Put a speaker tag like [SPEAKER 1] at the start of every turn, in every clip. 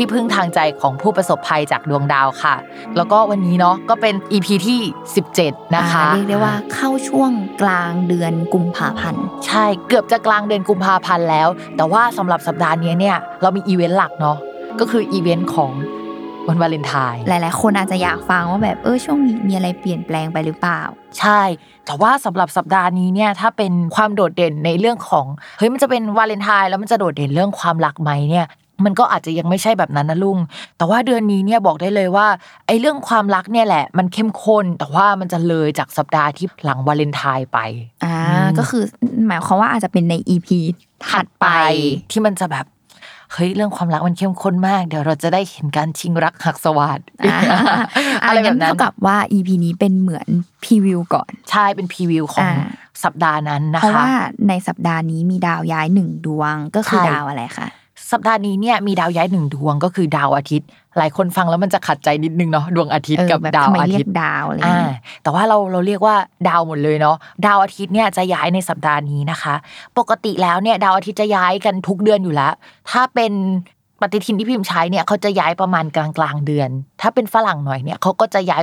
[SPEAKER 1] ที่พึ่งทางใจของผู้ประสบภัยจากดวงดาวค่ะ แล้วก็วันนี้เนาะก็เป็น EP ที่ 17 นะคะ
[SPEAKER 2] อ่าเรียกได้ว่าเข้าช่วงกลางเดือนกุมภาพันธ์
[SPEAKER 1] ใช่เกือบจะกลางเดือนกุมภาพันธ์แล้ว แต่ว่าสำหรับสัปดาห์นี้เนี่ยเรามีอีเวนต์หลักเนาะก็คืออีเวนต์ของวันวาเลนไทน์
[SPEAKER 2] หลาย ๆ คนอาจจะอยากฟังว่าแบบเออช่วงนี้มีอะไรเปลี่ยนแปลงไปหรือเปล่า
[SPEAKER 1] ใช่ แต่ว่าสำหรับสัปดาห์นี้เนี่ยถ้าเป็นความโดดเด่นในเรื่องของเฮ้ยมันจะเป็นวาเลนไทน์แล้วมันจะโดดเด่นเรื่องความรักไหมเนี่ย มันก็อาจจะยังไม่ใช่แบบนั้นนะลุง แต่ว่าเดือนนี้เนี่ยบอกได้เลยว่าไอ้เรื่องความรักเนี่ยแหละ มันเข้มข้น แต่ว่ามันจะเลยจากสัปดาห์ที่หลังวาเลนไทน์ไป
[SPEAKER 2] อ่า
[SPEAKER 1] อืม
[SPEAKER 2] ก็คือหมายความว่าอาจจะเป็นใน EP ถัดไป
[SPEAKER 1] ที่มันจะแบบเฮ้ยเรื่องความรักมันเข้มข้นมาก เดี๋ยวเราจะได้เห็นการชิงรักหักสวัสด
[SPEAKER 2] อ่า
[SPEAKER 1] อะไรแบ
[SPEAKER 2] งั้
[SPEAKER 1] บ
[SPEAKER 2] น
[SPEAKER 1] นั้น
[SPEAKER 2] เท่ากับว่า EP นี้เป็นเหมือนพรีวิวก่อน
[SPEAKER 1] ใช่เป็นพรีวิวของ
[SPEAKER 2] อ่า
[SPEAKER 1] สัปดาห์นั้นนะ
[SPEAKER 2] เพราะ
[SPEAKER 1] คะ
[SPEAKER 2] ว่าในสัปดาห์นี้มีดาวย้ายหนึ่งดวงก็คือ
[SPEAKER 1] ใช่
[SPEAKER 2] ดาวอะไรคะ
[SPEAKER 1] สัปดาห์นี้เนี่ยมีดาวย้ายหนึ่งดวงก็คือดาวอาทิตย์ หลายคนฟังแล้วมันจะขัดใจนิดนึงเนาะดวงอาทิตย์
[SPEAKER 2] เออ
[SPEAKER 1] กับ
[SPEAKER 2] แบบ
[SPEAKER 1] ดาว
[SPEAKER 2] ทำไม
[SPEAKER 1] อา
[SPEAKER 2] เรีย
[SPEAKER 1] ทิต
[SPEAKER 2] ก
[SPEAKER 1] ย์
[SPEAKER 2] ดาวอะไร
[SPEAKER 1] อ่า
[SPEAKER 2] เงี้ย
[SPEAKER 1] แต่ว่าเราเราเรียกว่าดาวหมดเลยเนาะดาวอาทิตย์เนี่ยจะย้ายในสัปดาห์นี้นะคะ ปกติแล้วเนี่ยดาวอาทิตย์จะย้ายกันทุกเดือนอยู่แล้ว ถ้าเป็นปฏิทินที่พิมพ์ใช้เนี่ยเขาจะย้ายประมาณกลางกลางๆเดือน ถ้าเป็นฝรั่งหน่อยเนี่ยเขาก็จะย้าย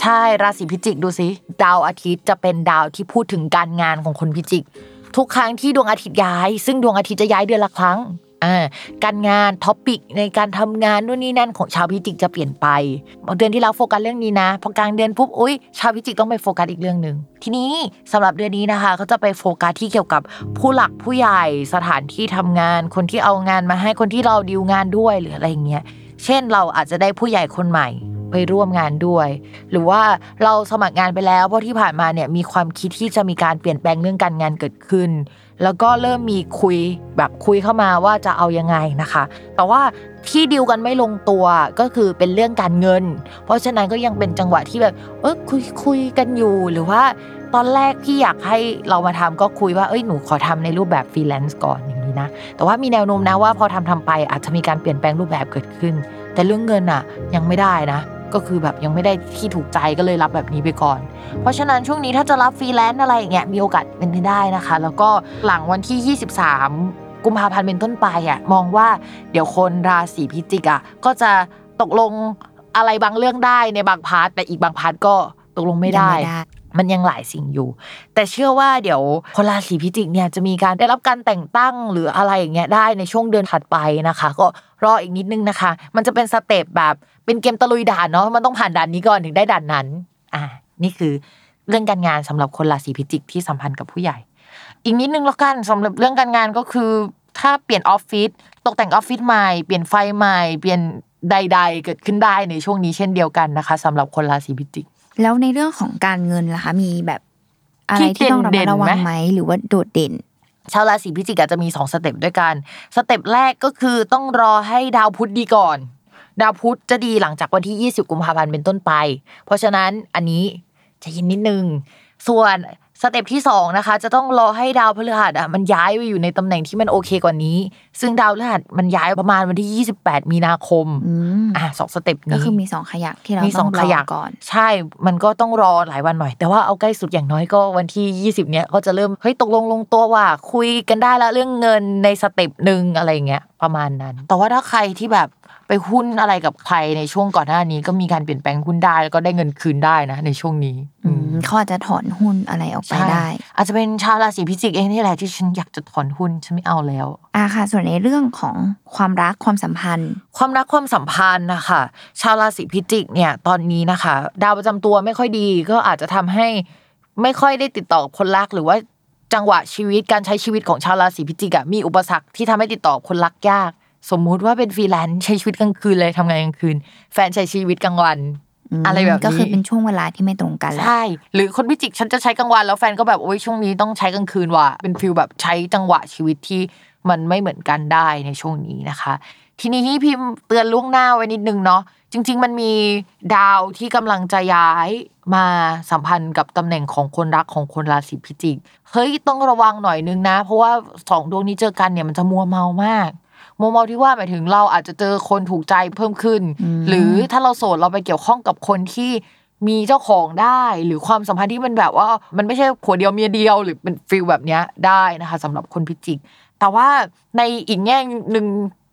[SPEAKER 1] ใช่ราศีพิจิกดูสิดาวอาทิตย์จะเป็นดาวที่พูดถึงการงานของคนพิจิก ทุกครั้งที่ดวงอาทิตย์ย้าย ซึ่งดวงอาทิตย์จะย้ายเดือนละครั้งการงาน topic ในการทำงานนู่นนี่นั่นของชาวพิจิกจะเปลี่ยนไปเดือนที่แล้วโฟกัสเรื่องนี้นะพอกลางเดือนปุ๊บอุ้ยชาวพิจิกต้องไปโฟกัสอีกเรื่องหนึ่งทีนี้สำหรับเดือนนี้นะคะเขาจะไปโฟกัสที่เกี่ยวกับผู้หลักผู้ใหญ่สถานที่ทำงาน คนที่เอางานมาให้คนที่เราดีลงานด้วยหรืออะไรอย่างเงี้ยเช่นเราอาจจะได้ผู้ใหญ่คนใหม่ ไปร่วมงานด้วย หรือว่าเราสมัครงานไปแล้วเพราะที่ผ่านมาเนี่ยมีความคิดที่จะมีการเปลี่ยนแปลงเรื่องการงานเกิดขึ้น แล้วก็เริ่มมีคุยแบบคุยเข้ามาว่าจะเอายังไงนะคะ แต่ว่าที่ดีลกันไม่ลงตัวก็คือเป็นเรื่องการเงิน เพราะฉะนั้นก็ยังเป็นจังหวะที่แบบเออคุยคุยกันอยู่หรือว่าตอนแรกพี่อยากให้เรามาทำก็คุยว่าเอ้ยหนูขอทำในรูปแบบฟรีแลนซ์ก่อนอย่างนี้นะแต่ว่ามีแนวโน้มนะว่าพอทำทำไปอาจจะมีการเปลี่ยนแปลงรูปแบบเกิดขึ้น แต่เรื่องเงินอะยังไม่ได้นะ ก็คือแบบยังไม่ได้ที่ถูกใจก็เลยรับแบบนี้ไปก่อน เพราะฉะนั้นช่วงนี้ถ้าจะรับฟรีแลนซ์อะไรอย่างเงี้ยมีโอกาสเป็นไปได้นะคะ แล้วก็หลังวันที่ 23 กุมภาพันธ์เป็นต้นไปอะมองว่าเดี๋ยวคนราศีพิจิกอะก็จะตกลงอะไรบางเรื่องได้ในบาง part แต่อีกบาง part ก็ตกลงไม่ได้
[SPEAKER 2] มั
[SPEAKER 1] นยังหลายสิ่งอยู่ แต่เชื่อว่าเดี๋ยวคนราศีพิจิกเนี่ยจะมีการได้รับการแต่งตั้งหรืออะไรอย่างเงี้ยได้ในช่วงเดือนถัดไปนะคะ ก็รออีกนิดนึงนะคะ มันจะเป็น step แบบเป็นเกมตะลุยด่านเนาะมันต้องผ่านด่านนี้ก่อนถึงได้ด่านนั้น อ่านี่คือเรื่องการงานสำหรับคนราศีพิจิกที่สัมพันธ์กับผู้ใหญ่ อีกนิดนึงแล้วกันสำหรับเรื่องการงานก็คือ ถ้าเปลี่ยนออฟฟิศตกแต่งออฟฟิศใหม่เปลี่ยนไฟใหม่เปลี่ยนใด ๆ เกิดขึ้นได้ในช่วงนี้เช่นเดียวกันนะคะสำหรับคนราศีพิจิก
[SPEAKER 2] แล้วในเรื่องของการเงินล่ะคะ มีแบบอะไร
[SPEAKER 1] ที่
[SPEAKER 2] ที่ต้องระ
[SPEAKER 1] เด่
[SPEAKER 2] มัดระวัง
[SPEAKER 1] ไหม
[SPEAKER 2] เด่นๆไหมหรือว่าโดดเด่น
[SPEAKER 1] ชาวราศีพิจิกอาจจะมีสอง step ด้วยกัน step แรกก็คือต้องรอให้ดาวพุธดีก่อน ดาวพุธจะดีหลังจากวันที่ 20 กุมภาพันธ์เป็นต้นไป เพราะฉะนั้นอันนี้จะยินนิดนึง ส่วน step ที่สองนะคะจะต้องรอให้ดาวพฤหัสอะมันย้ายไปอยู่ในตำแหน่งที่มันโอเคกว่านี้ ซึ่งดาวพฤหัสมันย้ายประมาณวันที่ 28 มีนาคม
[SPEAKER 2] อืม
[SPEAKER 1] อะสอง step นี้
[SPEAKER 2] ก็คือมีสองขยักที่เรา
[SPEAKER 1] มีส
[SPEAKER 2] ต้
[SPEAKER 1] องร
[SPEAKER 2] อก่อ
[SPEAKER 1] น
[SPEAKER 2] มี
[SPEAKER 1] ส
[SPEAKER 2] องขยัก
[SPEAKER 1] ใช่มันก็ต้องรอหลายวันหน่อย แต่ว่าเอาใกล้สุดอย่างน้อยก็วันที่ 20 เนี้ยก็จะเริ่มเฮ้ยตกลงลงตัวว่า คุยกันได้แล้วเรื่องเงินใน step หนึ่งอะไรเงี้ยประมาณนั้น แต่ว่าถ้าใครที่แบบ ไปหุ้นอะไรกับใครในช่วงก่อนหน้านี้ ก็มีการเปลี่ยนแปลงหุ้นได้แล้วก็ได้เงินคืนได้นะ ในช่วงนี้
[SPEAKER 2] อืมเขาอาจจะถอนหุ้นอะไรออกไป
[SPEAKER 1] ใช่
[SPEAKER 2] ได้
[SPEAKER 1] อาจจะเป็นชาวราศีพิจิกเองนี่แหละที่ฉันอยากจะถอนหุ้นฉันไม่เอาแล้ว
[SPEAKER 2] อ่าค่ะ ส่วนในเรื่องของความรักความสัมพันธ์
[SPEAKER 1] ความรักความสัมพันธ์นะคะชาวราศีพิจิกเนี่ยตอนนี้นะคะ ดาวประจำตัวไม่ค่อยดีก็อาจจะทำให้ไม่ค่อยได้ติดต่อกับคนรักหรือว่าจังหวะชีวิตการใช้ชีวิตของชาวราศีพิจิกอะมีอุปสรรคที่ทำให้ติดต่อคนรักยาก สมมุติว่าเป็นฟรีแลนซ์ใช้ชีวิตกลางคืนเลยทำงานกลางคืน แฟนใช้ชีวิตกลางวัน
[SPEAKER 2] ม
[SPEAKER 1] อะไรแบบนี้
[SPEAKER 2] ก็คือเป็นช่วงเวลาที่ไม่ตรงกันแหละ
[SPEAKER 1] ใช่หรือคนพิจิกฉันจะใช้กลางวันแล้วแฟนก็แบบโอ้ยช่วงนี้ต้องใช้กลางคืนว่ะเป็นฟิลแบบใช้จังหวะชีวิตที่มันไม่เหมือนกันได้ในช่วงนี้นะคะ ทีนี้พิมพ์เตือนล่วงหน้าไว้นิดนึงเนาะจริง ๆ มันมีดาวที่กำลังจะย้ายมาสัมพันธ์กับตำแหน่งของคนรักของคนราศีพิจิก เฮ้ยต้องระวังหน่อยนึงนะ เพราะว่าสองดวงนี้เจอกันเนี่ยมันจะมัวเมามาก มัวเมาที่ว่าหมายถึงเราอาจจะเจอคนถูกใจเพิ่มขึ้น
[SPEAKER 2] อืม
[SPEAKER 1] หรือถ้าเราโสดเราไปเกี่ยวข้องกับคนที่มีเจ้าของได้หรือความสัมพันธ์ที่มันแบบว่า มันไม่ใช่ผัวเดียวเมียเดียวหรือเป็น feel แบบเนี้ยได้นะคะสำหรับคนพิจิก แต่ว่าในอีกแง่หนึ่ง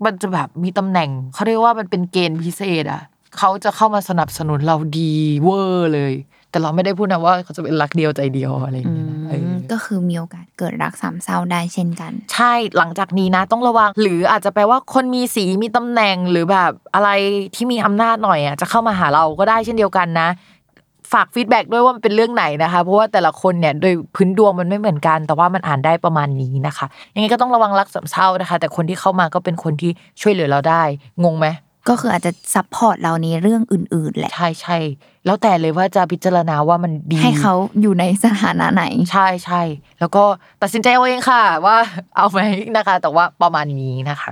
[SPEAKER 1] มันจะแบบมีตำแหน่งเขาเรียกว่ามันเป็นเกณฑ์พิเศษอะเขาจะเข้ามาสนับสนุนเราดีเวอร์เลย แต่เราไม่ได้พูดนะว่าเขาจะเป็นรักเดียวใจเดียวอะไรอย่างเงี้ยนะ อื
[SPEAKER 2] มเอ
[SPEAKER 1] อ
[SPEAKER 2] ก็คือมีโอกาสเกิดรักสามเศร้าได้เช่นกัน
[SPEAKER 1] ใช่หลังจากนี้นะ ต้องระวัง หรืออาจจะแปลว่าคนมีสีมีตำแหน่งหรือแบบอะไรที่มีอำนาจหน่อยอะจะเข้ามาหาเราก็ได้เช่นเดียวกันนะ ฝาก feedback ด้วยว่ามันเป็นเรื่องไหนนะคะ เพราะว่าแต่ละคนเนี่ยโดยพื้นดวงมันไม่เหมือนกัน แต่ว่ามันอ่านได้ประมาณนี้นะคะยังไงก็ต้องระวังรักสามเศร้านะคะ แต่คนที่เข้ามาก็เป็นคนที่ช่วยเหลือเราได้งงไหม
[SPEAKER 2] ก็คืออาจจะ support เราในเรื่องอื่น ๆ แหละ
[SPEAKER 1] ใช่ใช่แล้วแต่เลยว่าจะพิจารณาว่ามันดี
[SPEAKER 2] ให้เขาอยู่ในสถานะไหน
[SPEAKER 1] ใช่ใช่แล้วก็ตัดสินใจเอาเองค่ะ ว่าเอาไหมนะคะ แต่ว่าประมาณนี้นะคะ